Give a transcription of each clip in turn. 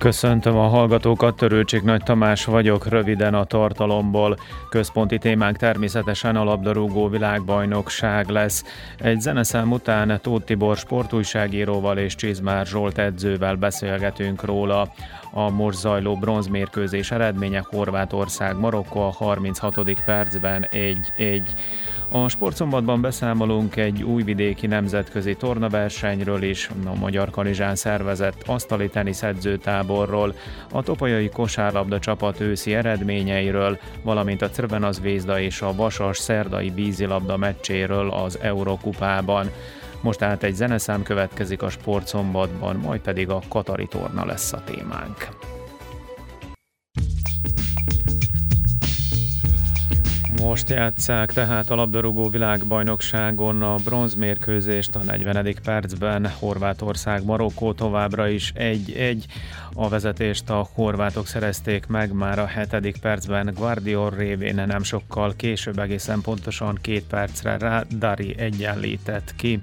Köszöntöm a hallgatókat, Törőcsik Nagy Tamás vagyok, röviden a tartalomból. Központi témánk természetesen a labdarúgó világbajnokság lesz. Egy zeneszám után Tóth Tibor sportújságíróval és Csizmár Zsolt edzővel beszélgetünk róla. A most zajló bronzmérkőzés eredménye Horvátország Marokko a 36. percben 1-1. A sportszombatban beszámolunk egy újvidéki nemzetközi tornaversenyről is, a Magyar Kanizsán szervezett asztali tenisz edzőtáborról, a topolyai kosárlabda csapat őszi eredményeiről, valamint a Crvenaz Vézda és a Vasas szerdai vízilabda meccséről az Eurokupában. Most tehát egy zeneszám következik a sportszombatban, majd pedig a Katari torna lesz a témánk. Most játszák tehát a labdarúgó világbajnokságon a bronzmérkőzést a 40. percben Horvátország Marokkó továbbra is 1-1. A vezetést a horvátok szerezték meg már a 7. percben Guardiol révén nem sokkal később egészen pontosan két percre rá Dari egyenlített ki.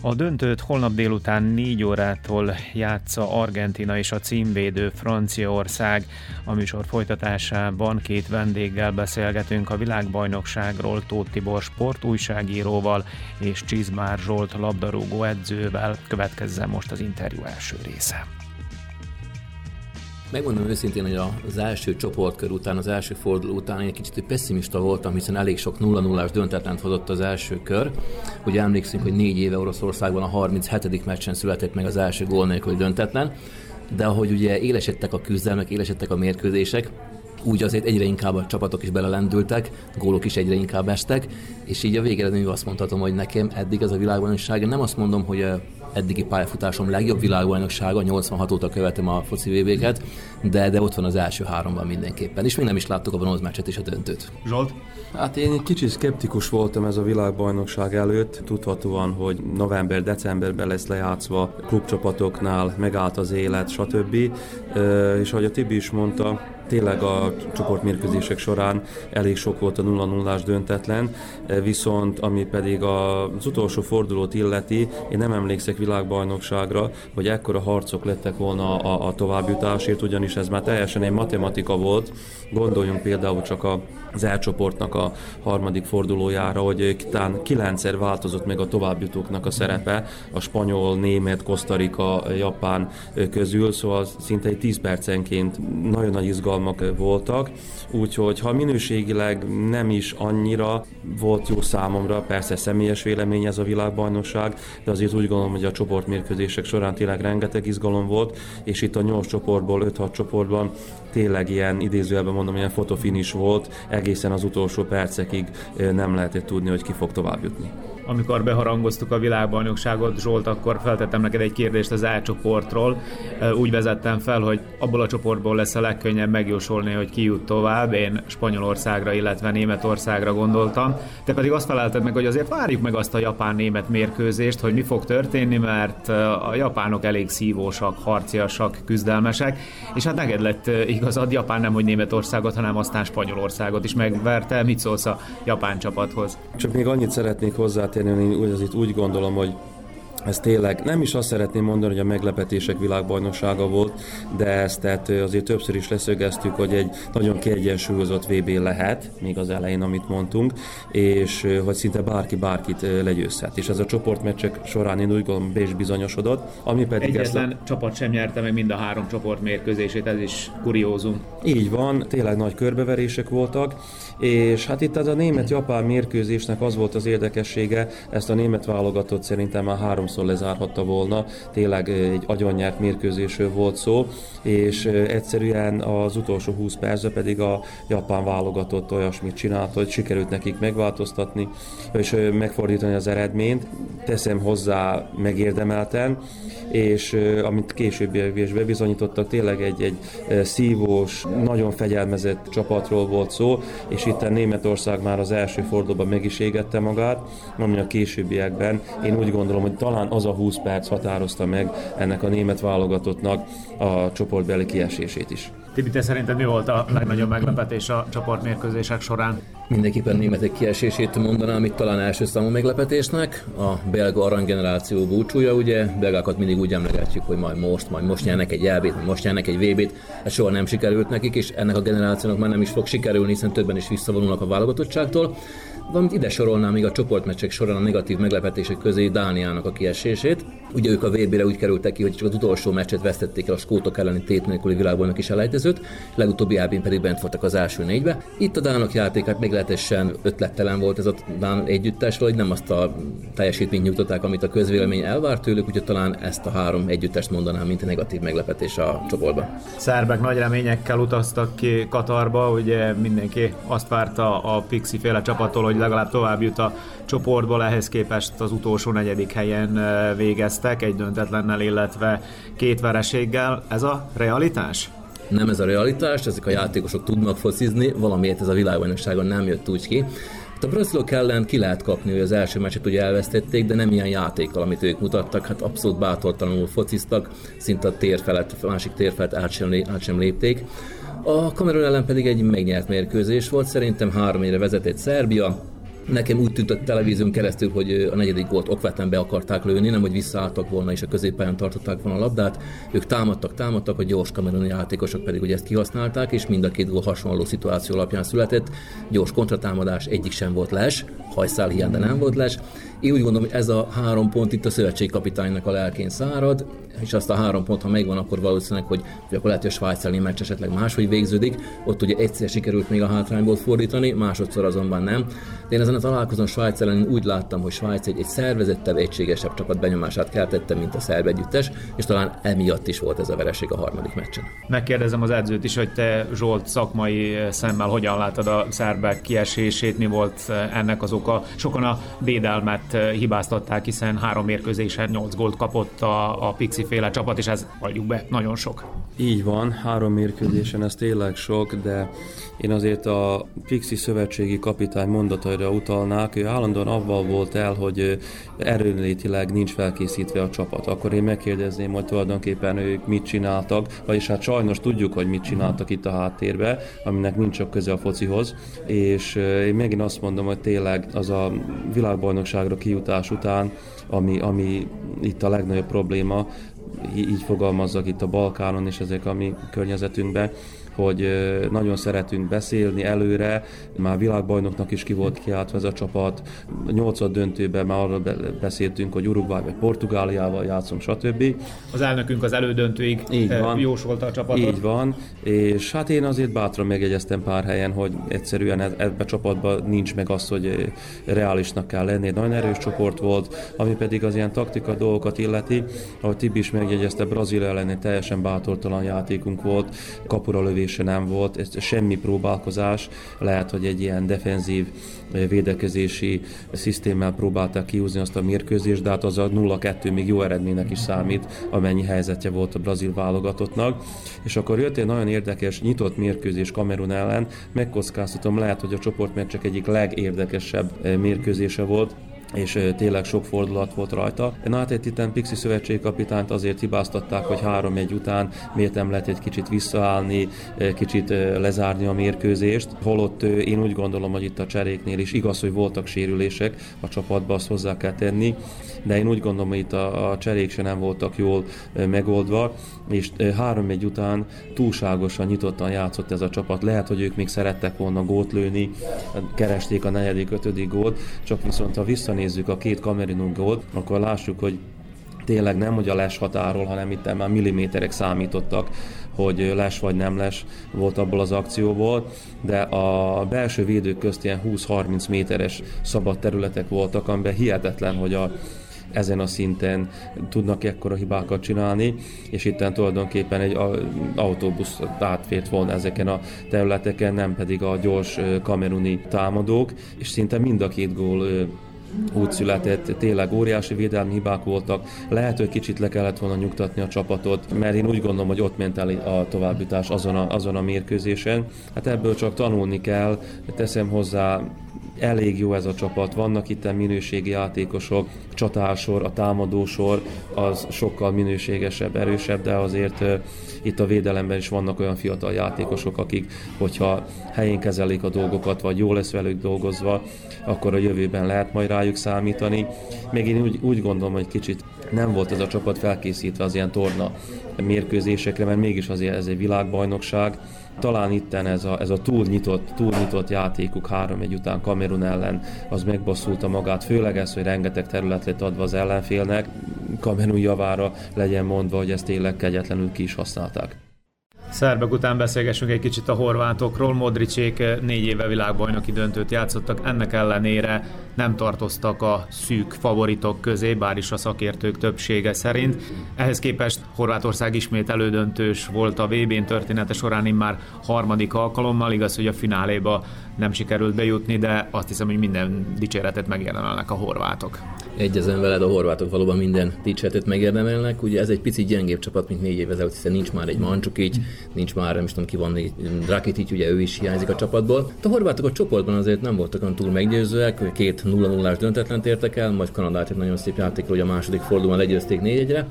A döntőt holnap délután 4 órától játsza Argentina és a címvédő Franciaország. A műsor folytatásában két vendéggel beszélgetünk a világbajnokságról Tóth Tibor sportújságíróval és Csizmár Zsolt labdarúgó edzővel. Következzen most az interjú első része. Megmondom őszintén, hogy az első csoportkör után, az első forduló után én egy kicsit pessimista voltam, hiszen elég sok 0 0 döntetlent hozott az első kör. Ugye emlékszünk, hogy négy éve Oroszországban a 37. meccsen született meg az első gól nélküli döntetlen, de ahogy ugye élesedtek a küzdelmek, élesedtek a mérkőzések, úgy azért egyre inkább a csapatok is belelendültek, gólok is egyre inkább estek, és így a végeredményben azt mondhatom, hogy nekem eddig ez a világbajnokság, nem azt mondom, hogy eddigi pályafutásom legjobb világbajnoksága, 86 óta követem a foci vb de, de ott van az első háromban mindenképpen. És még nem is láttuk a bronzmeccset és a döntőt. Zsolt? Hát én egy kicsit szkeptikus voltam ez a világbajnokság előtt, tudhatóan, hogy november-decemberben lesz lejátszva klubcsapatoknál, megállt az élet, stb. És ahogy a Tibi is mondta, tényleg a csoportmérkőzések során elég sok volt a 0 0 döntetlen, viszont ami pedig az utolsó fordulót illeti, én nem emlékszek világbajnokságra, hogy ekkora harcok lettek volna a, a továbbjutásért, ugyanis ez már teljesen egy matematika volt. Gondoljunk például csak a az elcsoportnak a harmadik fordulójára, hogy talán kilencszer változott meg a továbbjutóknak a szerepe a spanyol, német, kosztarika, japán közül, szóval szinte egy 10 percenként nagyon nagy izgalmak voltak, úgyhogy ha minőségileg nem is annyira volt jó számomra, persze személyes vélemény ez a világbajnokság, de azért úgy gondolom, hogy a csoportmérkőzések során tényleg rengeteg izgalom volt, és itt a 8 csoportból, 5-6 csoportban tényleg ilyen idézőjelben mondom, ilyen fotofinis volt, egészen az utolsó percekig nem lehetett tudni, hogy ki fog tovább jutni amikor beharangoztuk a világbajnokságot, Zsolt, akkor feltettem neked egy kérdést az A csoportról. Úgy vezettem fel, hogy abból a csoportból lesz a legkönnyebb megjósolni, hogy ki jut tovább. Én Spanyolországra, illetve Németországra gondoltam. Te pedig azt felelted meg, hogy azért várjuk meg azt a japán-német mérkőzést, hogy mi fog történni, mert a japánok elég szívósak, harciasak, küzdelmesek, és hát neked lett igazad, Japán nem, hogy Németországot, hanem aztán Spanyolországot is megverte. Mit szólsz a japán csapathoz? Csak még annyit szeretnék hozzá hozzátenni, hogy azért úgy gondolom, hogy ez tényleg nem is azt szeretném mondani, hogy a meglepetések világbajnoksága volt, de ezt tehát azért többször is leszögeztük, hogy egy nagyon kiegyensúlyozott VB lehet, még az elején, amit mondtunk, és hogy szinte bárki bárkit legyőzhet. És ez a csoportmeccsek során én úgy gondolom, be is bizonyosodott. Ami pedig Egyetlen ezt a... csapat sem nyerte meg mind a három csoport mérkőzését, ez is kuriózum. Így van, tényleg nagy körbeverések voltak, és hát itt ez a német-japán mérkőzésnek az volt az érdekessége, ezt a német válogatott szerintem már háromszor lezárhatta volna, tényleg egy agyonnyert mérkőzésről volt szó, és egyszerűen az utolsó 20 percben pedig a japán válogatott olyasmit csinált, hogy sikerült nekik megváltoztatni, és megfordítani az eredményt, teszem hozzá megérdemelten, és amit később is bebizonyítottak, tényleg egy, egy szívós, nagyon fegyelmezett csapatról volt szó, és itt a Németország már az első fordulóban meg is égette magát, ami a későbbiekben én úgy gondolom, hogy talán az a 20 perc határozta meg ennek a német válogatottnak a csoportbeli kiesését is. Tibi, te szerinted mi volt a legnagyobb meglepetés a csoportmérkőzések során? Mindenképpen németek kiesését mondanám itt talán első számú meglepetésnek. A belga aranygeneráció búcsúja, ugye, belgákat mindig úgy emlegetjük, hogy majd most, majd most nyernek egy elbét, most nyernek egy VB-t. Ez soha nem sikerült nekik, és ennek a generációnak már nem is fog sikerülni, hiszen többen is visszavonulnak a válogatottságtól. Valamint ide sorolnám még a csoportmeccsek során a negatív meglepetések közé Dániának a kiesését. Ugye ők a VB-re úgy kerültek ki, hogy csak az utolsó meccset vesztették el a skótok elleni tét nélküli világbajnok is elejtezőt, legutóbbi eb pedig bent voltak az első négybe. Itt a Dánok játékát meglehetősen ötlettelen volt ez a Dán együttes, vagy nem azt a teljesítményt nyújtották, amit a közvélemény elvárt tőlük, úgyhogy talán ezt a három együttest mondanám, mint a negatív meglepetés a csoportban. Szerbek nagy reményekkel utaztak ki Katarba, ugye mindenki azt várta a Pixi féle csapattól, hogy legalább tovább jut a csoportból, ehhez képest az utolsó negyedik helyen végeztek, egy döntetlennel, illetve két vereséggel. Ez a realitás? Nem ez a realitás, ezek a játékosok tudnak focizni, valamiért ez a világbajnokságon nem jött úgy ki. A brazilok ellen ki lehet kapni, hogy az első meccset ugye elvesztették, de nem ilyen játékkal, amit ők mutattak, hát abszolút bátortalanul fociztak, szinte a tér felett, a másik tér felett át sem, át sem lépték. A Kamerun ellen pedig egy megnyert mérkőzés volt, szerintem három éve vezetett Szerbia, Nekem úgy tűnt a televízión keresztül, hogy a negyedik gólt okvetlen be akarták lőni, nem hogy visszaálltak volna és a középpályán tartották volna a labdát. Ők támadtak, támadtak, a gyors kameruni játékosok pedig ugye ezt kihasználták, és mind a két gól hasonló szituáció alapján született. Gyors kontratámadás, egyik sem volt les, hajszál hiány, de nem volt les. Én úgy gondolom, hogy ez a három pont itt a szövetségkapitánynak a lelkén szárad, és azt a három pont, ha megvan, akkor valószínűleg, hogy, hogy akkor lehet, hogy a Svájc meccs esetleg máshogy végződik. Ott ugye egyszer sikerült még a hátrányból fordítani, másodszor azonban nem. De én ezen a találkozón Svájc ellen úgy láttam, hogy Svájc egy, egy szervezettebb, egységesebb csapat benyomását keltette, mint a szerb együttes, és talán emiatt is volt ez a vereség a harmadik meccsen. Megkérdezem az edzőt is, hogy te Zsolt szakmai szemmel hogyan látod a szerbek kiesését, mi volt ennek az oka. Sokan a védelmet hibáztatták, hiszen három mérkőzésen nyolc gólt kapott a, a Pixi féle csapat, és ez adjuk be, nagyon sok. Így van, három mérkőzésen ez tényleg sok, de én azért a Pixi szövetségi kapitány mondataira utalnák, ő állandóan avval volt el, hogy erőlétileg nincs felkészítve a csapat. Akkor én megkérdezném, hogy tulajdonképpen ők mit csináltak, vagyis hát sajnos tudjuk, hogy mit csináltak itt a háttérbe, aminek nincs csak köze a focihoz, és én megint azt mondom, hogy tényleg az a világbajnokságra kijutás után, ami, ami itt a legnagyobb probléma, így fogalmazzak itt a Balkánon és ezek a mi környezetünkben, hogy nagyon szeretünk beszélni előre, már világbajnoknak is ki volt kiáltva ez a csapat, nyolcad döntőben már arról beszéltünk, hogy Uruguay vagy Portugáliával játszom, stb. Az elnökünk az elődöntőig Így van. jósolta a csapatot. Így van, és hát én azért bátran megjegyeztem pár helyen, hogy egyszerűen e- ebbe a csapatban nincs meg az, hogy reálisnak kell lenni. Egy nagyon erős csoport volt, ami pedig az ilyen taktika dolgokat illeti, ahogy Tibi is megjegyezte, Brazil ellen egy teljesen bátortalan játékunk volt, kapura lövés lövése nem volt, ez semmi próbálkozás, lehet, hogy egy ilyen defenzív védekezési szisztémmel próbálták kiúzni azt a mérkőzést, de hát az a 0-2 még jó eredménynek is számít, amennyi helyzetje volt a brazil válogatottnak. És akkor jött egy nagyon érdekes nyitott mérkőzés Kamerun ellen, megkockáztatom, lehet, hogy a csoportmeccsek egyik legérdekesebb mérkőzése volt, és tényleg sok fordulat volt rajta. Nátet Titan Pixi szövetségkapitányt azért hibáztatták, hogy három-egy után miért nem lehet egy kicsit visszaállni, kicsit lezárni a mérkőzést. Holott én úgy gondolom, hogy itt a cseréknél is igaz, hogy voltak sérülések a csapatba, azt hozzá kell tenni, de én úgy gondolom, hogy itt a, a cserék se nem voltak jól megoldva, és három-egy után túlságosan nyitottan játszott ez a csapat. Lehet, hogy ők még szerettek volna gót lőni, keresték a negyedik, ötödik gót, csak viszont ha visszanézzük a két kamerinunk gólt, akkor lássuk, hogy tényleg nem, hogy a les határól, hanem itt már milliméterek számítottak, hogy les vagy nem les volt abból az akcióból, de a belső védők közt ilyen 20-30 méteres szabad területek voltak, amiben hihetetlen, hogy a ezen a szinten tudnak ekkora hibákat csinálni, és itt tulajdonképpen egy autóbusz átfért volna ezeken a területeken, nem pedig a gyors kameruni támadók, és szinte mind a két gól úgy született, tényleg óriási védelmi hibák voltak, lehet, hogy kicsit le kellett volna nyugtatni a csapatot, mert én úgy gondolom, hogy ott ment el a továbbítás azon a, azon a mérkőzésen. Hát ebből csak tanulni kell, teszem hozzá elég jó ez a csapat. Vannak itt minőségi játékosok, csatásor, a támadósor az sokkal minőségesebb, erősebb, de azért itt a védelemben is vannak olyan fiatal játékosok, akik, hogyha helyén kezelik a dolgokat, vagy jól lesz velük dolgozva, akkor a jövőben lehet majd rájuk számítani. Még én úgy, úgy gondolom, hogy kicsit nem volt ez a csapat felkészítve az ilyen torna mérkőzésekre, mert mégis azért ez egy világbajnokság, talán itten ez a, ez a túl nyitott, túl nyitott játékuk három egy után Kamerun ellen, az megbosszulta magát, főleg ez, hogy rengeteg terület lett adva az ellenfélnek, Kamerun javára legyen mondva, hogy ezt tényleg kegyetlenül ki is használták. Szerbek után beszélgessünk egy kicsit a horvátokról. Modricsék négy éve világbajnoki döntőt játszottak, ennek ellenére nem tartoztak a szűk favoritok közé, bár is a szakértők többsége szerint. Ehhez képest Horvátország ismét elődöntős volt a VB-n története során immár harmadik alkalommal, igaz, hogy a fináléba nem sikerült bejutni, de azt hiszem, hogy minden dicséretet megérdemelnek a horvátok. Egyezem veled, a horvátok valóban minden dicséretet megérdemelnek. Ugye ez egy picit gyengébb csapat, mint négy éve ezelőtt, hiszen nincs már egy így, nincs már, nem is tudom ki van, Rakitic, ugye ő is hiányzik a csapatból. A horvátok a csoportban azért nem voltak olyan túl meggyőzőek, két 0-0-ás döntetlen értek el, majd Kanadát egy nagyon szép játékról, hogy a második fordulóban legyőzték 4-1-re.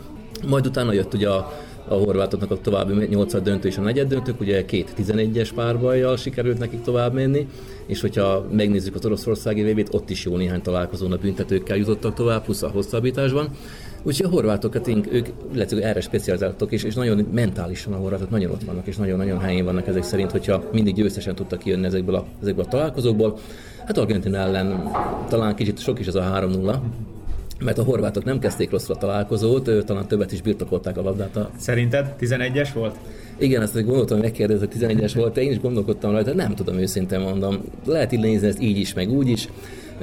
Majd utána jött ugye a a horvátoknak a további 8 döntő és a negyed döntők, ugye két 11-es párbajjal sikerült nekik tovább menni, és hogyha megnézzük az oroszországi vb ott is jó néhány találkozón a büntetőkkel jutottak tovább, plusz a hosszabbításban. Úgyhogy a horvátokat, ők illetve erre specializáltak, és, és nagyon mentálisan a horvátok nagyon ott vannak, és nagyon-nagyon helyén vannak ezek szerint, hogyha mindig győztesen tudtak kijönni ezekből a, ezekből a találkozókból. Hát Argentina ellen talán kicsit sok is ez a 3-0, mert a horvátok nem kezdték rosszul a találkozót, talán többet is birtokolták a labdát. A... Szerinted 11-es volt? Igen, ezt gondoltam, hogy megkérdezni, hogy 11-es volt, én is gondolkodtam rajta, nem tudom őszintén mondom. Lehet így nézni ezt így is, meg úgy is.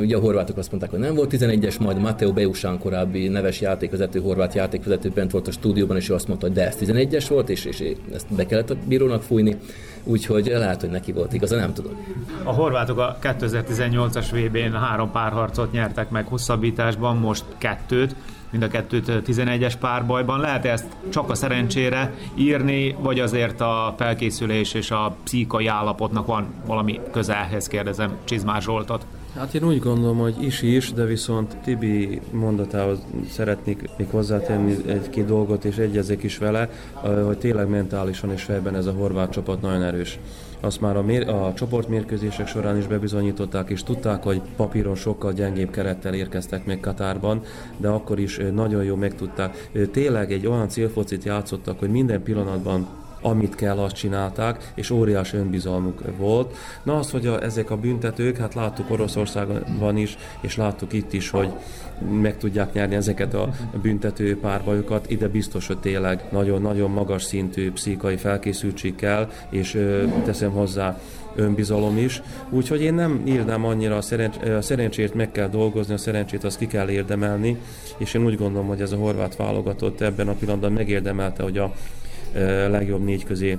Ugye a horvátok azt mondták, hogy nem volt 11-es, majd Matteo Beusán korábbi neves játékvezető, horvát játékvezető bent volt a stúdióban, és ő azt mondta, hogy de ez 11-es volt, és, és ezt be kellett a bírónak fújni. Úgyhogy lehet, hogy neki volt igaza, nem tudom. A horvátok a 2018-as VB-n három párharcot nyertek meg hosszabbításban, most kettőt mind a kettőt 11-es párbajban. Lehet ezt csak a szerencsére írni, vagy azért a felkészülés és a pszichai állapotnak van valami közelhez, kérdezem Csizmár Zsoltot. Hát én úgy gondolom, hogy is is, de viszont Tibi mondatához szeretnék még hozzátenni egy-két dolgot, és egyezek is vele, hogy tényleg mentálisan és fejben ez a horvát csapat nagyon erős. Azt már a, mér, a csoportmérkőzések során is bebizonyították, és tudták, hogy papíron sokkal gyengébb kerettel érkeztek még Katárban, de akkor is nagyon jó megtudták. Tényleg egy olyan célfocit játszottak, hogy minden pillanatban amit kell, azt csinálták, és óriás önbizalmuk volt. Na az, hogy a, ezek a büntetők, hát láttuk Oroszországban is, és láttuk itt is, hogy meg tudják nyerni ezeket a büntető párbajokat. Ide biztos, hogy tényleg nagyon-nagyon magas szintű pszichai felkészültség kell, és ö, teszem hozzá önbizalom is. Úgyhogy én nem írnám annyira a, szerencs- a szerencsét meg kell dolgozni, a szerencsét azt ki kell érdemelni, és én úgy gondolom, hogy ez a horvát válogatott ebben a pillanatban megérdemelte, hogy a legjobb négy közé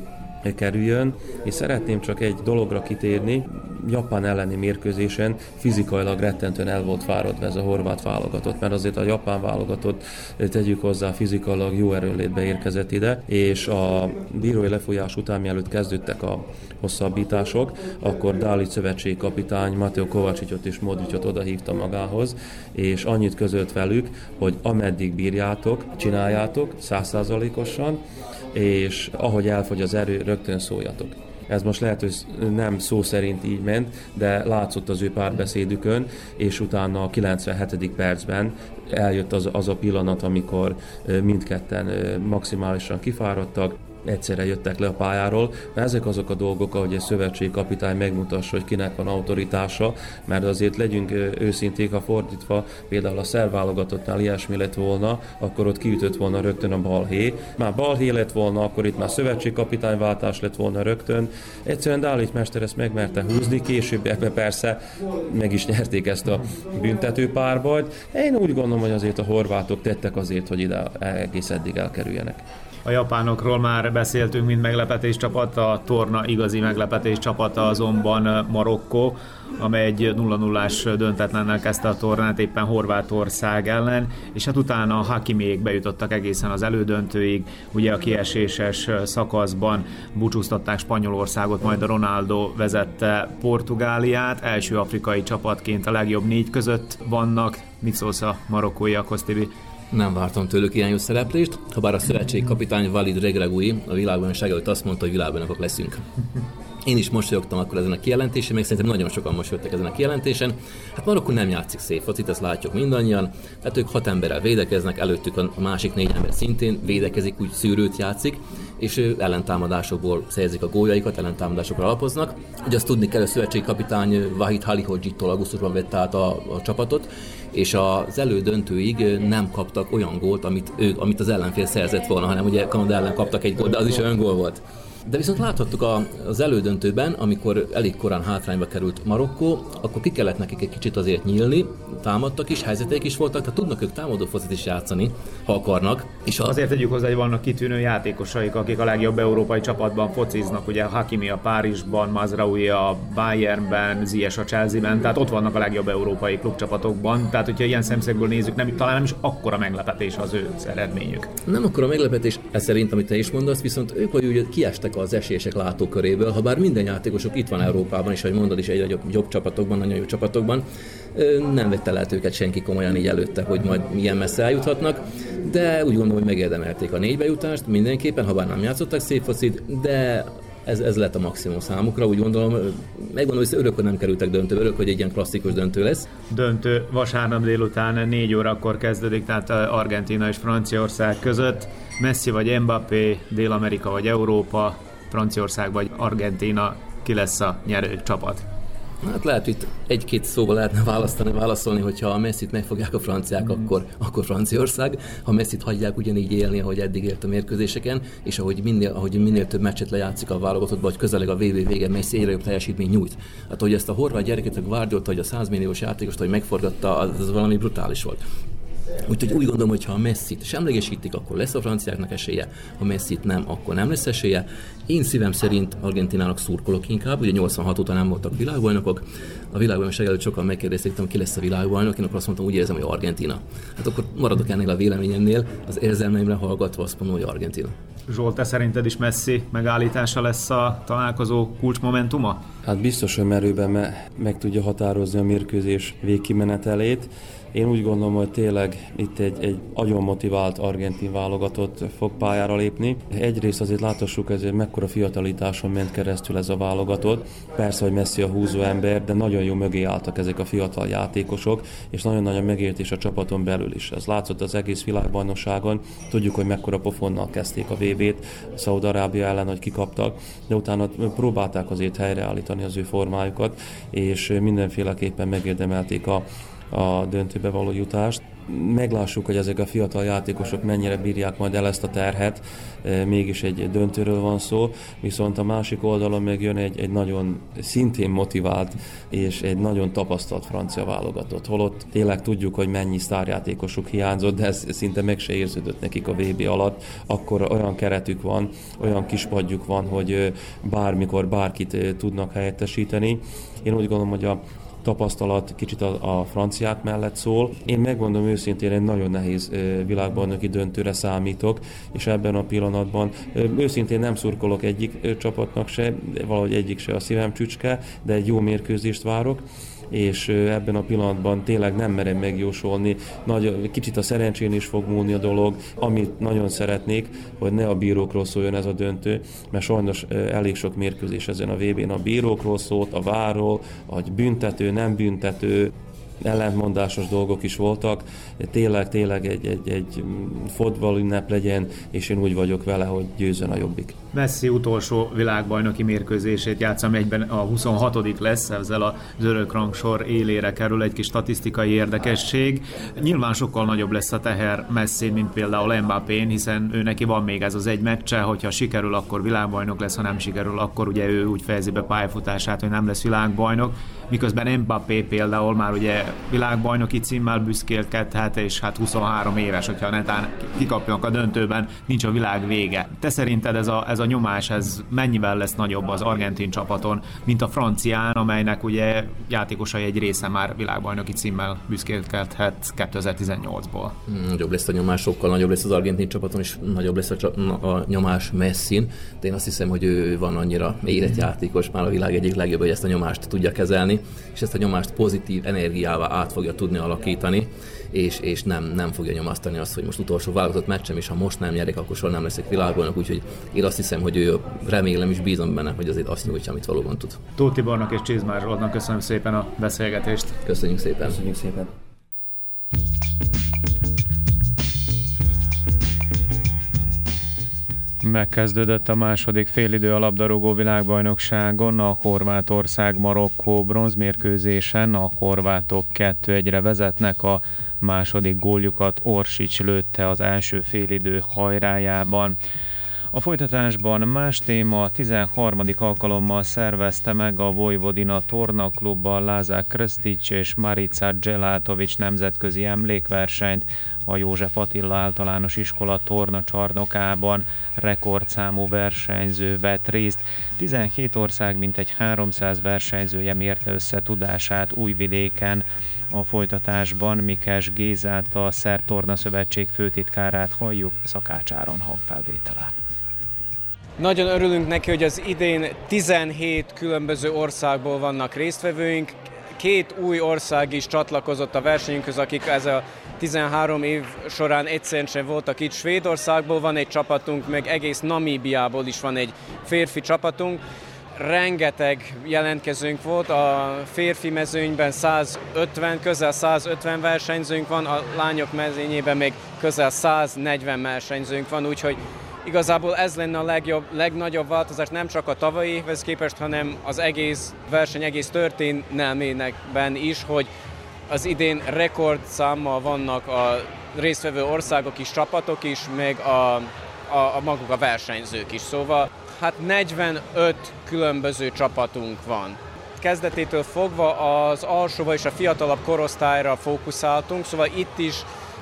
kerüljön, és szeretném csak egy dologra kitérni, Japán elleni mérkőzésen fizikailag rettentően el volt fáradva ez a horvát válogatott, mert azért a japán válogatott, tegyük hozzá, fizikailag jó erőnlétbe érkezett ide, és a bírói lefolyás után, mielőtt kezdődtek a hosszabbítások, akkor Dáli szövetségi kapitány Mateo Kovácsicsot és Modricot odahívta magához, és annyit közölt velük, hogy ameddig bírjátok, csináljátok százszázalékosan, és ahogy elfogy az erő, rögtön szóljatok. Ez most lehet, hogy nem szó szerint így ment, de látszott az ő párbeszédükön, és utána a 97. percben eljött az, az a pillanat, amikor mindketten maximálisan kifáradtak, egyszerre jöttek le a pályáról. Ezek azok a dolgok, ahogy egy szövetségi kapitány megmutassa, hogy kinek van autoritása, mert azért legyünk őszinték, ha fordítva például a szerválogatottnál ilyesmi lett volna, akkor ott kiütött volna rögtön a balhé. Már balhé lett volna, akkor itt már szövetségi kapitányváltás lett volna rögtön. Egyszerűen Dálit Mester ezt megmerte húzni, később ebbe persze meg is nyerték ezt a büntető párbajt. Én úgy gondolom, hogy azért a horvátok tettek azért, hogy ide egész eddig elkerüljenek. A japánokról már beszéltünk, mint meglepetés csapat, a torna igazi meglepetés csapata azonban Marokkó, amely egy 0-0-ás döntetlennel kezdte a tornát éppen Horvátország ellen, és hát utána a Hakimiék bejutottak egészen az elődöntőig, ugye a kieséses szakaszban búcsúztatták Spanyolországot, majd a Ronaldo vezette Portugáliát, első afrikai csapatként a legjobb négy között vannak. Mit szólsz a marokkóiakhoz, Tibi? Nem vártam tőlük ilyen jó szereplést, ha bár a szövetség kapitány Valid Regregui a világbajnokság előtt azt mondta, hogy világbajnokok leszünk. Én is mosolyogtam akkor ezen a kijelentésen, még szerintem nagyon sokan mosolyogtak ezen a kijelentésen. Hát Marokkó nem játszik szép focit, ezt látjuk mindannyian. Hát ők hat emberrel védekeznek, előttük a másik négy ember szintén védekezik, úgy szűrőt játszik, és ellentámadásokból szerzik a góljaikat, ellentámadásokra alapoznak. Ugye azt tudni kell, a szövetségi kapitány Wahid Halihodzsittól augusztusban vette át a, a csapatot, és az elődöntőig nem kaptak olyan gólt, amit, ő, amit az ellenfél szerzett volna, hanem ugye Kanada ellen kaptak egy gólt, de az is olyan gól volt. De viszont láthattuk az elődöntőben, amikor elég korán hátrányba került Marokkó, akkor ki kellett nekik egy kicsit azért nyílni, támadtak is, helyzeteik is voltak, tehát tudnak ők támadó focit is játszani, ha akarnak. És a... Azért tegyük hozzá, hogy vannak kitűnő játékosaik, akik a legjobb európai csapatban fociznak, ugye Hakimi a Párizsban, Mazraoui a Bayernben, Ziyech a Chelsea-ben, tehát ott vannak a legjobb európai klubcsapatokban, tehát hogyha ilyen szemszögből nézzük, nem, talán nem is akkora meglepetés az ő eredményük. Nem akkora meglepetés, ez szerint, amit te is mondasz, viszont ők vagy úgy kiestek kiestek az esélyesek látóköréből, ha bár minden játékosok itt van Európában, és ahogy mondod is, egy jobb, jobb csapatokban, nagyon jó csapatokban, nem vette lehet őket senki komolyan így előtte, hogy majd milyen messze eljuthatnak, de úgy gondolom, hogy megérdemelték a négybejutást mindenképpen, ha bár nem játszottak szép focit, de ez, ez lett a maximum számukra, úgy gondolom, megmondom, hogy örök, hogy nem kerültek döntő, örök, hogy egy ilyen klasszikus döntő lesz. Döntő vasárnap délután 4 órakor kezdődik, tehát Argentina és Franciaország között. Messi vagy Mbappé, Dél-Amerika vagy Európa, Franciaország vagy Argentina, ki lesz a nyerő csapat? Hát lehet, hogy egy-két szóval lehetne választani, válaszolni, hogyha a Messit megfogják a franciák, mm. akkor, akkor Franciaország. Ha Messit hagyják ugyanígy élni, ahogy eddig élt a mérkőzéseken, és ahogy minél, ahogy minél több meccset lejátszik a válogatottba, hogy közeleg a VB vége Messi egyre jobb teljesítmény nyújt. Hát, hogy ezt a horvát gyereket, a Guardiolt, hogy a 100 milliós játékost, hogy megforgatta, az, az valami brutális volt. Úgyhogy úgy gondolom, hogy ha a Messi-t semlegesítik, akkor lesz a franciáknak esélye, ha Messi-t nem, akkor nem lesz esélye. Én szívem szerint Argentinának szurkolok inkább, ugye 86 óta nem voltak világbajnokok. A világbajnokság előtt sokan megkérdezték, ki lesz a világbajnok, én akkor azt mondtam, úgy érzem, hogy Argentina. Hát akkor maradok ennél a véleményemnél, az érzelmeimre hallgatva azt mondom, hogy Argentina. Zsolt, te szerinted is Messi megállítása lesz a találkozó kulcsmomentuma? Hát biztos, hogy merőben me- meg tudja határozni a mérkőzés végkimenetelét. Én úgy gondolom, hogy tényleg itt egy, egy nagyon motivált argentin válogatott fog pályára lépni. Egyrészt azért láthassuk, ez egy mekkora fiatalitáson ment keresztül ez a válogatott. Persze, hogy messzi a húzó ember, de nagyon jó mögé álltak ezek a fiatal játékosok, és nagyon nagy a megértés a csapaton belül is. Ez látszott az egész világbajnokságon. Tudjuk, hogy mekkora pofonnal kezdték a VB-t, Szaud-Arábia ellen, hogy kikaptak, de utána próbálták azért helyreállítani az ő formájukat, és mindenféleképpen megérdemelték a a döntőbe való jutást. Meglássuk, hogy ezek a fiatal játékosok mennyire bírják majd el ezt a terhet, e, mégis egy döntőről van szó, viszont a másik oldalon meg jön egy, egy nagyon szintén motivált és egy nagyon tapasztalt francia válogatott. Holott tényleg tudjuk, hogy mennyi sztárjátékosuk hiányzott, de ez szinte meg se érződött nekik a VB alatt. Akkor olyan keretük van, olyan kispadjuk van, hogy bármikor bárkit tudnak helyettesíteni. Én úgy gondolom, hogy a tapasztalat kicsit a, a franciák mellett szól. Én megmondom őszintén, egy nagyon nehéz világbajnoki döntőre számítok, és ebben a pillanatban őszintén nem szurkolok egyik csapatnak se, valahogy egyik se a szívem csücske, de egy jó mérkőzést várok és ebben a pillanatban tényleg nem merem megjósolni. Nagy, kicsit a szerencsén is fog múlni a dolog, amit nagyon szeretnék, hogy ne a bírókról szóljon ez a döntő, mert sajnos elég sok mérkőzés ezen a VB-n a bírókról szólt, a váról, a büntető, nem büntető, ellentmondásos dolgok is voltak. Tényleg, tényleg egy, egy, egy fotball ünnep legyen, és én úgy vagyok vele, hogy győzön a jobbik. Messi utolsó világbajnoki mérkőzését játszom egyben a 26 lesz, ezzel a zörök rangsor élére kerül egy kis statisztikai érdekesség. Nyilván sokkal nagyobb lesz a teher Messi, mint például Mbappé, hiszen ő neki van még ez az egy meccse, hogyha sikerül, akkor világbajnok lesz, ha nem sikerül, akkor ugye ő úgy fejezi be pályafutását, hogy nem lesz világbajnok miközben Mbappé például már ugye világbajnoki címmel büszkélkedhet, és hát 23 éves, hogyha netán kikapjanak a döntőben, nincs a világ vége. Te szerinted ez a, ez a nyomás, ez mennyivel lesz nagyobb az argentin csapaton, mint a francián, amelynek ugye játékosai egy része már világbajnoki címmel büszkélkedhet 2018-ból? Hmm, nagyobb lesz a nyomás, sokkal nagyobb lesz az argentin csapaton, és nagyobb lesz a, a nyomás messzin, de én azt hiszem, hogy ő van annyira érett játékos, már a világ egyik legjobb, hogy ezt a nyomást tudja kezelni, és ezt a nyomást pozitív energiává át fogja tudni alakítani, és, és nem, nem fogja nyomasztani azt, hogy most utolsó válogatott meccsem, és ha most nem nyerek, akkor soha nem leszek világbajnok, úgyhogy én azt hiszem, hogy ő remélem és bízom benne, hogy azért azt nyújtja, amit valóban tud. Tóth Tibornak és Csizmár Zsoltnak köszönöm szépen a beszélgetést. Köszönjük szépen. Köszönjük szépen. Megkezdődött a második félidő a labdarúgó világbajnokságon, a Horvátország-Marokkó bronzmérkőzésen a horvátok 2-1-re vezetnek, a második góljukat Orsics lőtte az első félidő hajrájában. A folytatásban más téma 13. alkalommal szervezte meg a Vojvodina Torna Klubban Lázák Krstics és Marica Gelatovics nemzetközi emlékversenyt a József Attila általános iskola torna csarnokában rekordszámú versenyző vett részt. 17 ország mintegy 300 versenyzője mérte össze tudását Újvidéken. A folytatásban Mikes Gézát, a Szerb Torna Szövetség főtitkárát halljuk szakácsáron hangfelvétele. Nagyon örülünk neki, hogy az idén 17 különböző országból vannak résztvevőink. Két új ország is csatlakozott a versenyünkhöz, akik ez a 13 év során egyszerűen sem voltak itt. Svédországból van egy csapatunk, meg egész Namíbiából is van egy férfi csapatunk. Rengeteg jelentkezőnk volt, a férfi mezőnyben 150, közel 150 versenyzőnk van, a lányok mezőnyében még közel 140 versenyzőnk van, úgyhogy Igazából ez lenne a legjobb, legnagyobb változás nem csak a tavalyi évhez képest, hanem az egész verseny, egész történelménekben is, hogy az idén rekordszámmal vannak a résztvevő országok is, csapatok is, meg a, a, a maguk a versenyzők is. Szóval hát 45 különböző csapatunk van. Kezdetétől fogva az alsóba és a fiatalabb korosztályra fókuszáltunk, szóval itt is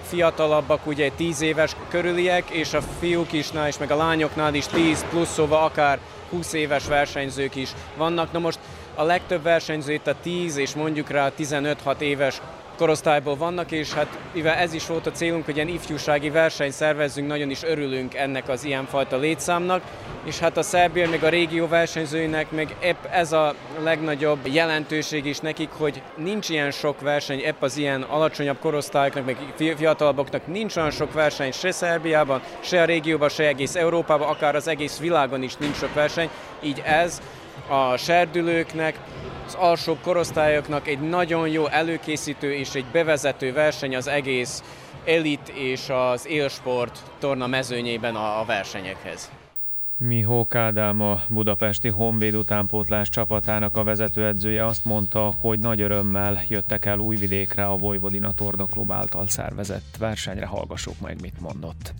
fiatalabbak, ugye 10 éves körüliek, és a fiúk isnál és meg a lányoknál is 10 plusz, szóval akár 20 éves versenyzők is vannak. Na most a legtöbb versenyző itt a 10 és mondjuk rá 15-6 éves korosztályból vannak, és hát mivel ez is volt a célunk, hogy ilyen ifjúsági verseny szervezzünk, nagyon is örülünk ennek az ilyenfajta létszámnak, és hát a Szerbia még a régió versenyzőinek még épp ez a legnagyobb jelentőség is nekik, hogy nincs ilyen sok verseny, épp az ilyen alacsonyabb korosztályoknak, meg fiatalabbaknak nincs olyan sok verseny se Szerbiában, se a régióban, se egész Európában, akár az egész világon is nincs sok verseny, így ez a serdülőknek, az alsóbb korosztályoknak egy nagyon jó előkészítő és egy bevezető verseny az egész elit és az élsport torna mezőnyében a, versenyekhez. Mihó Kádám, a budapesti Honvéd utánpótlás csapatának a vezetőedzője azt mondta, hogy nagy örömmel jöttek el Újvidékre a Vojvodina Torna Klub által szervezett versenyre. Hallgassuk meg, mit mondott.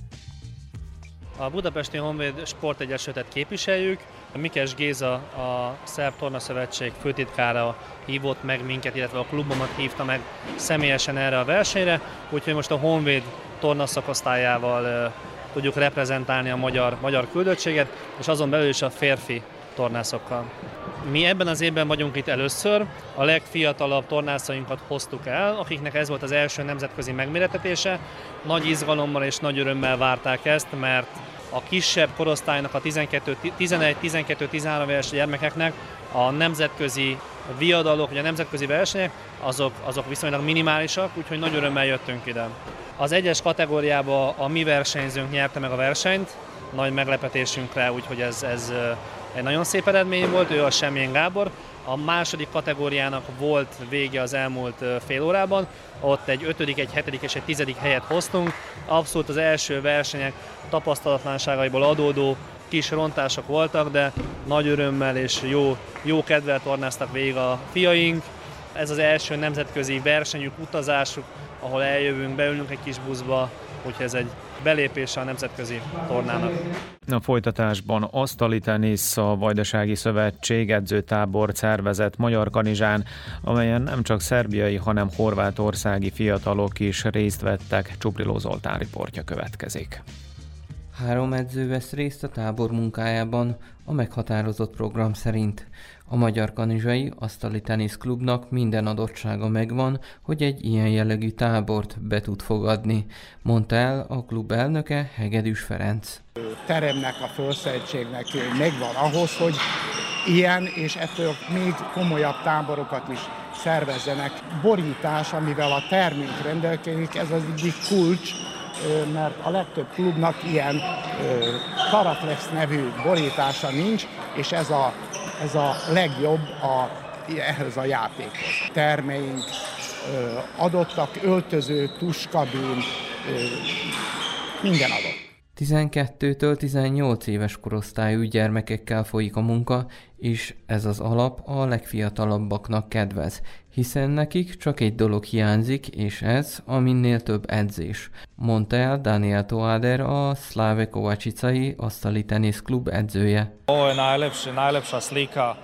A Budapesti Honvéd Sportegyesületet képviseljük. A Mikes Géza, a Szerb Torna Szövetség főtitkára hívott meg minket, illetve a klubomat hívta meg személyesen erre a versenyre, úgyhogy most a Honvéd torna szakosztályával tudjuk reprezentálni a magyar, magyar küldöttséget, és azon belül is a férfi tornászokkal. Mi ebben az évben vagyunk itt először, a legfiatalabb tornászainkat hoztuk el, akiknek ez volt az első nemzetközi megméretetése. Nagy izgalommal és nagy örömmel várták ezt, mert a kisebb korosztálynak, a 11-12-13 éves gyermekeknek a nemzetközi viadalok, vagy a nemzetközi versenyek, azok, azok viszonylag minimálisak, úgyhogy nagy örömmel jöttünk ide. Az egyes kategóriába a mi versenyzőnk nyerte meg a versenyt, nagy meglepetésünkre, úgyhogy ez, ez egy nagyon szép eredmény volt, ő a Semjén Gábor. A második kategóriának volt vége az elmúlt fél órában, ott egy ötödik, egy hetedik és egy tizedik helyet hoztunk. Abszolút az első versenyek tapasztalatlanságaiból adódó kis rontások voltak, de nagy örömmel és jó, jó kedvel tornáztak végig a fiaink. Ez az első nemzetközi versenyük, utazásuk, ahol eljövünk, beülünk egy kis buszba, úgyhogy ez egy belépése a nemzetközi tornának. A folytatásban asztali tenisz a Vajdasági Szövetség edzőtábor szervezett Magyar Kanizsán, amelyen nem csak szerbiai, hanem horvátországi fiatalok is részt vettek. Csupriló Zoltán riportja következik. Három edző vesz részt a tábor munkájában a meghatározott program szerint. A Magyar Kanizsai Asztali Teniszklubnak minden adottsága megvan, hogy egy ilyen jellegű tábort be tud fogadni, mondta el a klub elnöke Hegedűs Ferenc. Teremnek a fölszerítségnek megvan ahhoz, hogy ilyen és ettől még komolyabb táborokat is szervezzenek. Borítás, amivel a termék rendelkezik, ez az egyik kulcs, mert a legtöbb klubnak ilyen Karaflex nevű borítása nincs, és ez a, ez a legjobb a, ehhez a játékhoz. Termeink adottak, öltöző, tuskabin, minden adott. 12-től 18 éves korosztályú gyermekekkel folyik a munka, és ez az alap a legfiatalabbaknak kedvez, hiszen nekik csak egy dolog hiányzik, és ez a minél több edzés, mondta el Daniel Toader, a Slave Kovacsicai asztali teniszklub edzője. Ovo je najlepše, najlepša slika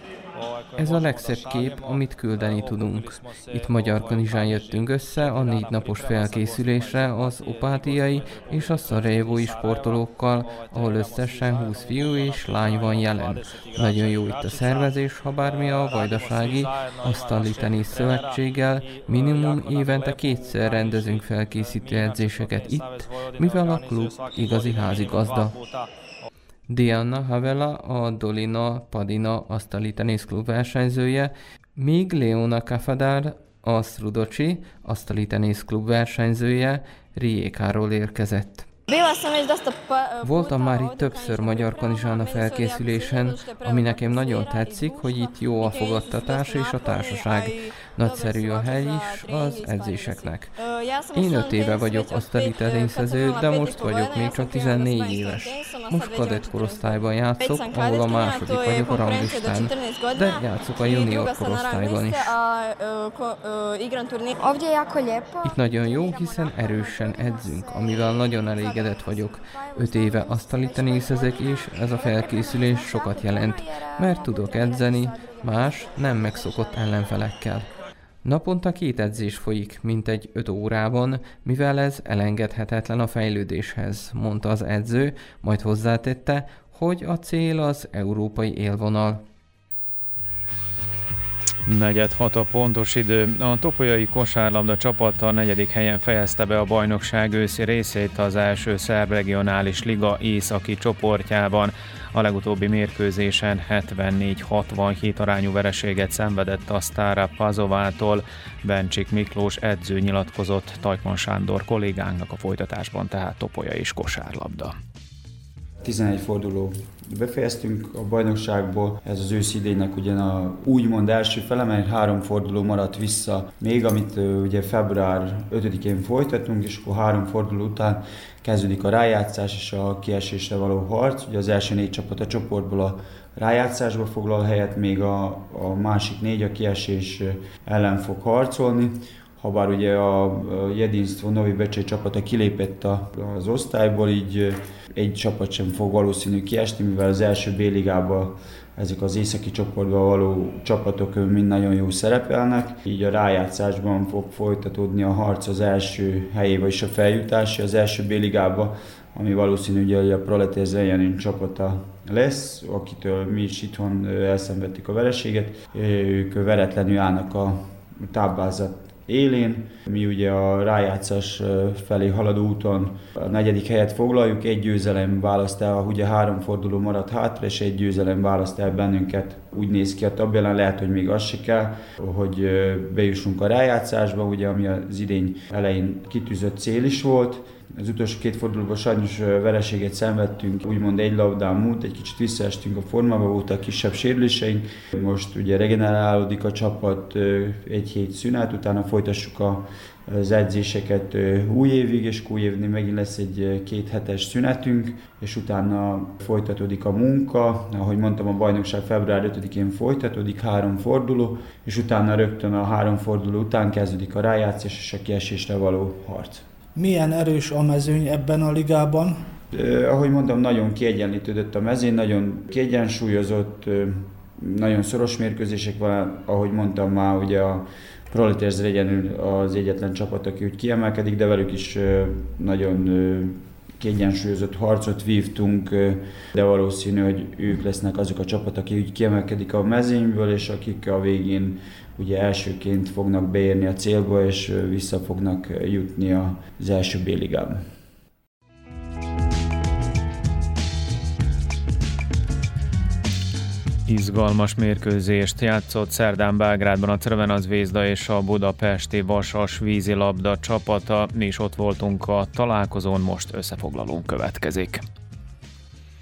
ez a legszebb kép, amit küldeni tudunk. Itt Magyar Kanizsán jöttünk össze a négy napos felkészülésre az opátiai és a szarajevói sportolókkal, ahol összesen 20 fiú és lány van jelen. Nagyon jó itt a szervezés, ha bármi a Vajdasági Asztali Tenisz Szövetséggel minimum évente kétszer rendezünk felkészítő edzéseket itt, mivel a klub igazi házigazda. Diana Havela, a Dolina Padina asztali teniszklub versenyzője, míg Leona Kafadár, a Strudocsi asztali teniszklub versenyzője Riékáról érkezett. Voltam már itt többször Magyar Kanizsán felkészülésen, ami nekem nagyon tetszik, hogy itt jó a fogadtatás és a társaság. Nagyszerű a hely is az edzéseknek. Én öt éve vagyok asztali terénszező, de most vagyok még csak 14 éves. Most kadett korosztályban játszok, ahol a második vagyok a ranglistán, de játszok a junior korosztályban is. Itt nagyon jó, hiszen erősen edzünk, amivel nagyon elégedett vagyok. Öt éve asztali tenészezek, és ez a felkészülés sokat jelent, mert tudok edzeni, más, nem megszokott ellenfelekkel. Naponta két edzés folyik, mint egy öt órában, mivel ez elengedhetetlen a fejlődéshez, mondta az edző, majd hozzátette, hogy a cél az európai élvonal. Negyed hat a pontos idő. A topolyai kosárlabda csapata negyedik helyen fejezte be a bajnokság őszi részét az első szerb regionális liga északi csoportjában. A legutóbbi mérkőzésen 74-67 arányú vereséget szenvedett a Sztára Pazovától. Bencsik Miklós edző nyilatkozott Tajkman Sándor kollégánknak a folytatásban, tehát topolya és kosárlabda. 11 forduló befejeztünk a bajnokságból. Ez az ősz idénynek ugyan a úgymond első fele, mert három forduló maradt vissza még, amit ugye február 5-én folytatunk, és akkor három forduló után kezdődik a rájátszás és a kiesésre való harc. Ugye az első négy csapat a csoportból a rájátszásba foglal helyet, még a, a másik négy a kiesés ellen fog harcolni habár ugye a Jedinstvo Novi Becsei csapata kilépett az osztályból, így egy csapat sem fog valószínű kiesni, mivel az első B-ligában ezek az északi csoportban való csapatok mind nagyon jó szerepelnek, így a rájátszásban fog folytatódni a harc az első helyébe és a feljutási az első B-ligába, ami valószínű ugye a Proletér Zeljanin csapata lesz, akitől mi is itthon elszenvedtük a vereséget. Ők veretlenül állnak a táblázat élén. Mi ugye a rájátszás felé haladó úton a negyedik helyet foglaljuk, egy győzelem választ el, ugye három forduló maradt hátra, és egy győzelem választ el bennünket. Úgy néz ki a tabellán, lehet, hogy még az se kell, hogy bejussunk a rájátszásba, ugye, ami az idény elején kitűzött cél is volt. Az utolsó két fordulóban sajnos vereséget szenvedtünk, úgymond egy labdán múlt, egy kicsit visszaestünk a formába, voltak kisebb sérüléseink. Most ugye regenerálódik a csapat egy hét szünet, utána folytassuk a az edzéseket új évig, és új évnél megint lesz egy két hetes szünetünk, és utána folytatódik a munka. Ahogy mondtam, a bajnokság február 5-én folytatódik, három forduló, és utána rögtön a három forduló után kezdődik a rájátszás és a kiesésre való harc. Milyen erős a mezőny ebben a ligában? Ahogy mondtam, nagyon kiegyenlítődött a mezőny, nagyon kiegyensúlyozott, nagyon szoros mérkőzések van, ahogy mondtam már, ugye a Proleters legyen az egyetlen csapat, aki úgy kiemelkedik, de velük is nagyon kiegyensúlyozott harcot vívtunk, de valószínű, hogy ők lesznek azok a csapat, akik úgy kiemelkedik a mezőnyből, és akik a végén ugye elsőként fognak beérni a célba, és vissza fognak jutni az első B-ligában. Izgalmas mérkőzést játszott szerdán Belgrádban a Crvena Zvézda és a budapesti Vasas vízilabda csapata. Mi is ott voltunk a találkozón, most összefoglalunk következik.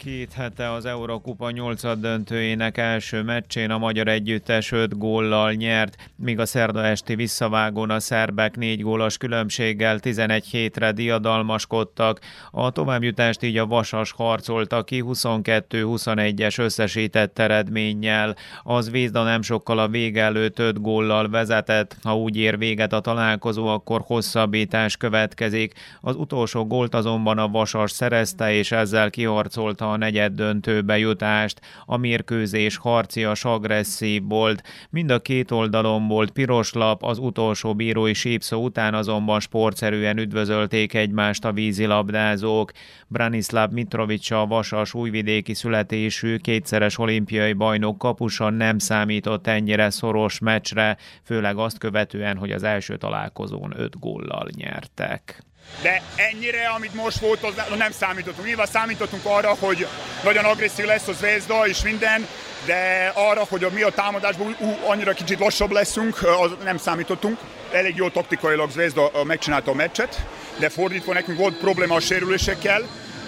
Két hete az Eurokupa 8 döntőjének első meccsén a magyar együttes 5 góllal nyert, míg a szerda esti visszavágón a szerbek 4 gólos különbséggel 11 hétre diadalmaskodtak. A továbbjutást így a Vasas harcolta ki 22-21-es összesített eredménnyel. Az Vézda nem sokkal a vége előtt 5 góllal vezetett. Ha úgy ér véget a találkozó, akkor hosszabbítás következik. Az utolsó gólt azonban a Vasas szerezte, és ezzel kiharcolta a negyed döntőbe jutást. A mérkőzés harcias agresszív volt. Mind a két oldalon volt piros lap, az utolsó bírói sípszó után azonban sportszerűen üdvözölték egymást a vízilabdázók. Branislav Mitrovic a vasas újvidéki születésű kétszeres olimpiai bajnok kapusa nem számított ennyire szoros meccsre, főleg azt követően, hogy az első találkozón öt góllal nyertek de ennyire, amit most volt, az nem számítottunk. Nyilván számítottunk arra, hogy nagyon agresszív lesz az Zvezda és minden, de arra, hogy a mi a támadásban ú, annyira kicsit lassabb leszünk, az nem számítottunk. Elég jó taktikailag Zvezda megcsinálta a meccset, de fordítva nekünk volt probléma a sérülésekkel.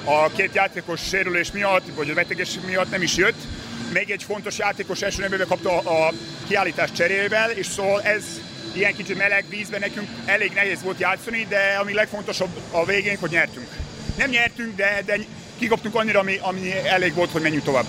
A két játékos sérülés miatt, vagy a betegség miatt nem is jött. Még egy fontos játékos első kapta a kiállítás cserével, és szóval ez ilyen kicsit meleg vízben nekünk elég nehéz volt játszani, de ami legfontosabb a végén, hogy nyertünk. Nem nyertünk, de, de kikaptunk annyira, ami, ami elég volt, hogy menjünk tovább.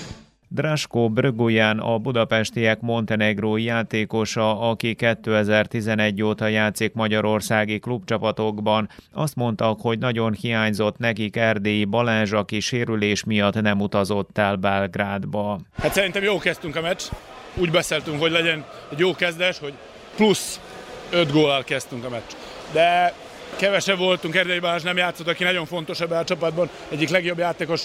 Drasko Brguján a budapestiek Montenegrói játékosa, aki 2011 óta játszik magyarországi klubcsapatokban, azt mondta, hogy nagyon hiányzott nekik Erdélyi Balázs, aki sérülés miatt nem utazott el Belgrádba. Hát szerintem jó kezdtünk a meccs. Úgy beszéltünk, hogy legyen egy jó kezdés, hogy plusz 5 góllal kezdtünk a meccs. De kevesebb voltunk, Erdei Balázs nem játszott, aki nagyon fontos ebben a csapatban, egyik legjobb játékos.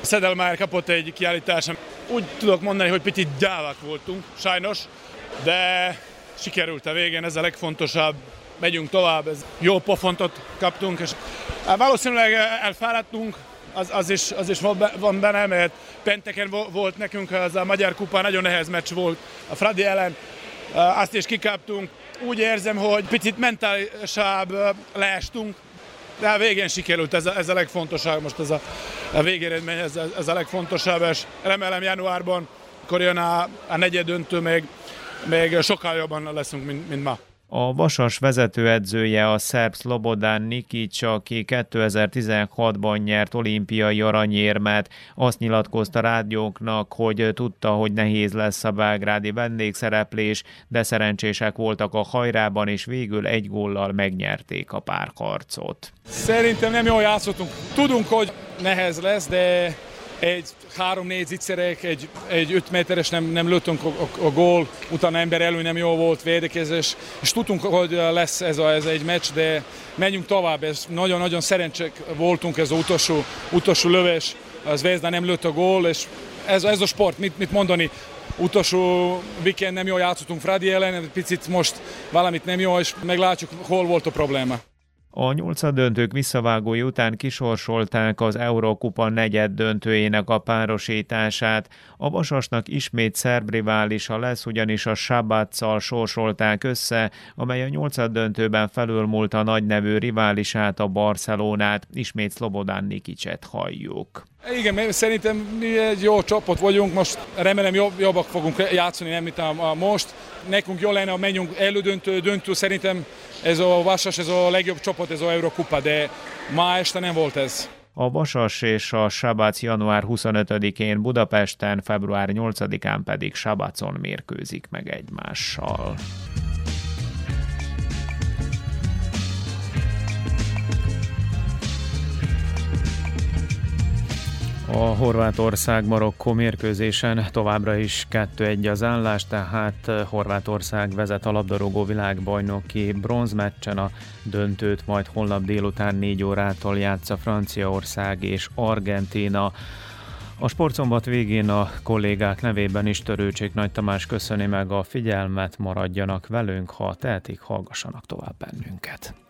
Szedelmár kapott egy kiállításon. Úgy tudok mondani, hogy picit gyávak voltunk, sajnos, de sikerült a végén, ez a legfontosabb. Megyünk tovább, ez jó pofontot kaptunk, és hát valószínűleg elfáradtunk, az, az, is, az is van benne, mert penteken volt nekünk, az a Magyar Kupa nagyon nehéz meccs volt a Fradi ellen, azt is kikaptunk, úgy érzem, hogy picit mentálisabb leestünk, de a végén sikerült, ez a, ez a legfontosabb, most ez a, a végeredmény, ez, ez a legfontosabb, és remélem januárban, akkor jön a, a negyed döntő, még, még sokkal jobban leszünk, mint, mint ma. A Vasas vezetőedzője a szerb Slobodán Nikic, aki 2016-ban nyert olimpiai aranyérmet, azt nyilatkozta rádióknak, hogy tudta, hogy nehéz lesz a belgrádi vendégszereplés, de szerencsések voltak a hajrában, és végül egy góllal megnyerték a párharcot. Szerintem nem jól játszottunk. Tudunk, hogy nehéz lesz, de egy három-négy zicserek, egy, egy öt méteres nem, nem lőttünk a, a, a gól, utána ember elő nem jó volt védekezés, és tudtunk, hogy lesz ez, a, ez egy meccs, de menjünk tovább, ez nagyon-nagyon szerencsek voltunk ez az utolsó, utolsó lövés, az Vezda nem lőtt a gól, és ez, ez a sport, mit, mit mondani, utolsó weekend nem jól játszottunk Fradi ellen, picit most valamit nem jó, és meglátjuk, hol volt a probléma. A nyolcadöntők visszavágói után kisorsolták az Eurókupa negyed döntőjének a párosítását. A Vasasnak ismét szerb riválisa lesz, ugyanis a Sabatszal sorsolták össze, amely a nyolcadöntőben felülmúlt a nagynevű riválisát, a Barcelonát. Ismét Szlobodán Nikicset halljuk. Igen, szerintem mi egy jó csapat vagyunk, most remélem jobb, jobbak fogunk játszani, nem mint a, a most. Nekünk jó lenne, ha menjünk elődöntő, döntő, szerintem ez a Vasas, ez a legjobb csapat, ez a Eurokupa, de ma este nem volt ez. A Vasas és a Sabác január 25-én Budapesten, február 8-án pedig Sabacon mérkőzik meg egymással. A Horvátország-Marokkó mérkőzésen továbbra is 2-1 az állás, tehát Horvátország vezet a labdarúgó világbajnoki bronzmeccsen a döntőt, majd holnap délután 4 órától játsza Franciaország és Argentína. A sportszombat végén a kollégák nevében is Törőcsék Nagy Tamás köszöni meg a figyelmet, maradjanak velünk, ha tehetik, hallgassanak tovább bennünket.